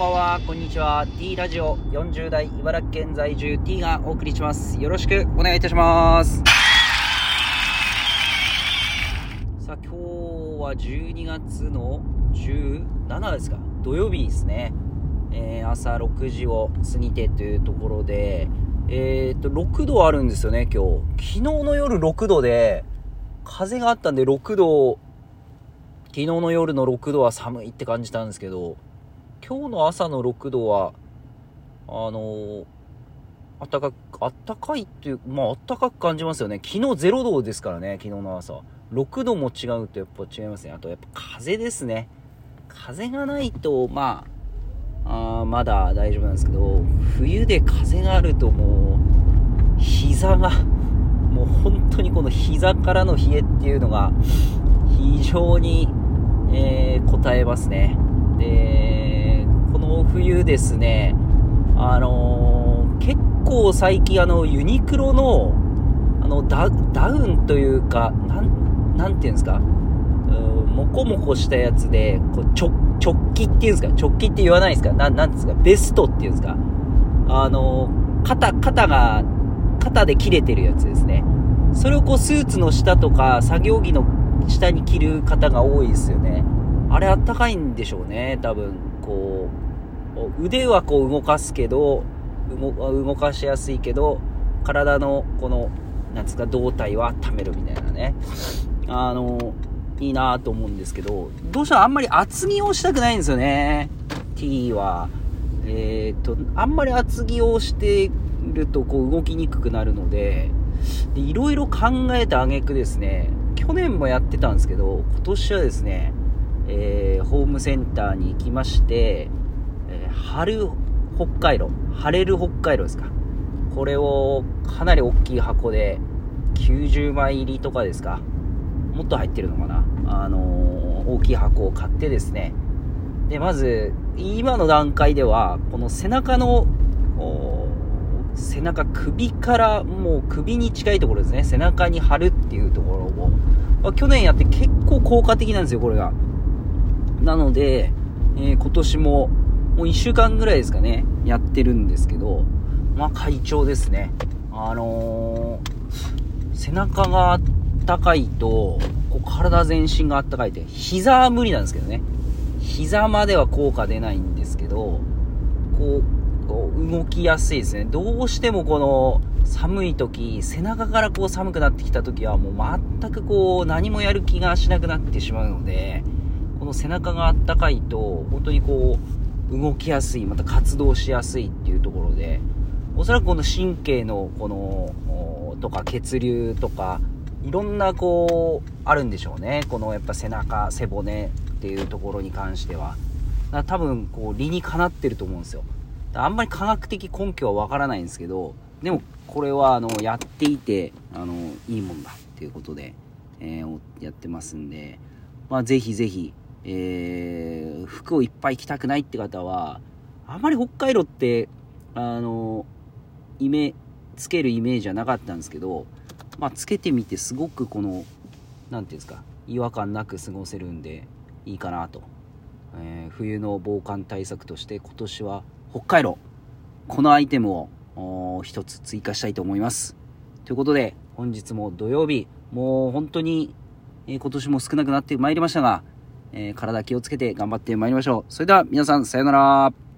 ばんは、こんにちは。T ラジオ40代茨城県在住 T がお送りします。よろしくお願いいたします。さあ、今日は12月の17ですか土曜日ですね。えー朝6時を過ぎてというところで、えーっと、6度あるんですよね、今日。昨日の夜6度で、風があったんで6度、昨日の夜の6度は寒いって感じたんですけど、今日の朝の6度は、あのー、あったかく、あったかいっていう、まああったかく感じますよね。昨日0度ですからね、昨日の朝。6度も違うとやっぱ違いますね。あとやっぱ風ですね。風がないと、まあ、あまだ大丈夫なんですけど、冬で風があるともう、膝が、もう本当にこの膝からの冷えっていうのが、非常に、えー、答えますね。で、冬ですね、あのー結構最近あの、ユニクロの、あの、ダウンというか、なん、ていうんですか、うーんもこもこしたやつで、こう、ちょ、直帰っていうんですか？直帰って言わないですか？なん、なんですか？ベストっていうんですか？あのー肩、肩が、肩で切れてるやつですね。それをこう、スーツの下とか、作業着の下に着る方が多いですよね。あれあったかいんでしょうね、多分。こう、腕はこう動かすけど、動かしやすいけど、体のこの、なんですか、胴体は温めるみたいなね。あの、いいなと思うんですけど、どうしてもあんまり厚着をしたくないんですよね。T は。えっ、と、あんまり厚着をしてるとこう動きにくくなるので、いろいろ考えた挙句ですね、去年もやってたんですけど、今年はですね、えーホームセンターに行きまして、春北海道、晴れる北海道ですか。これをかなり大きい箱で、90枚入りとかですか。もっと入ってるのかな。あのー大きい箱を買ってですね。で、まず、今の段階では、この背中の、背中、首から、もう首に近いところですね。背中に貼るっていうところを、ま去年やって結構効果的なんですよ、これが。なので、えー今年も、もう1週間ぐらいですかね、やってるんですけど、まあ快調ですね。あのー背中があったかいと、こう体全身があったかいって、膝は無理なんですけどね。膝までは効果出ないんですけど、こう、こう動きやすいですね。どうしてもこの寒い時、背中からこう寒くなってきた時はもう全くこう何もやる気がしなくなってしまうので、この背中があったかいと、本当にこう、動きやすい、また活動しやすいっていうところで、おそらくこの神経のこの、とか血流とか、いろんなこう、あるんでしょうね。このやっぱ背中、背骨っていうところに関しては。多分こう理にかなってると思うんですよ。あんまり科学的根拠はわからないんですけど、でもこれはあの、やっていて、あの、いいもんだっていうことで、えーやってますんで、まあぜひぜひ、えー服をいっぱい着たくないって方は、あまり北海道って、あの、イメ、つけるイメージはなかったんですけど、まあつけてみてすごくこの、なんていうんですか、違和感なく過ごせるんで、いいかなと。えー冬の防寒対策として今年は北海道、このアイテムをおー一つ追加したいと思います。ということで、本日も土曜日、もう本当に、えー今年も少なくなってまいりましたが、えー体気をつけて頑張ってまいりましょう。それでは皆さん、さようなら。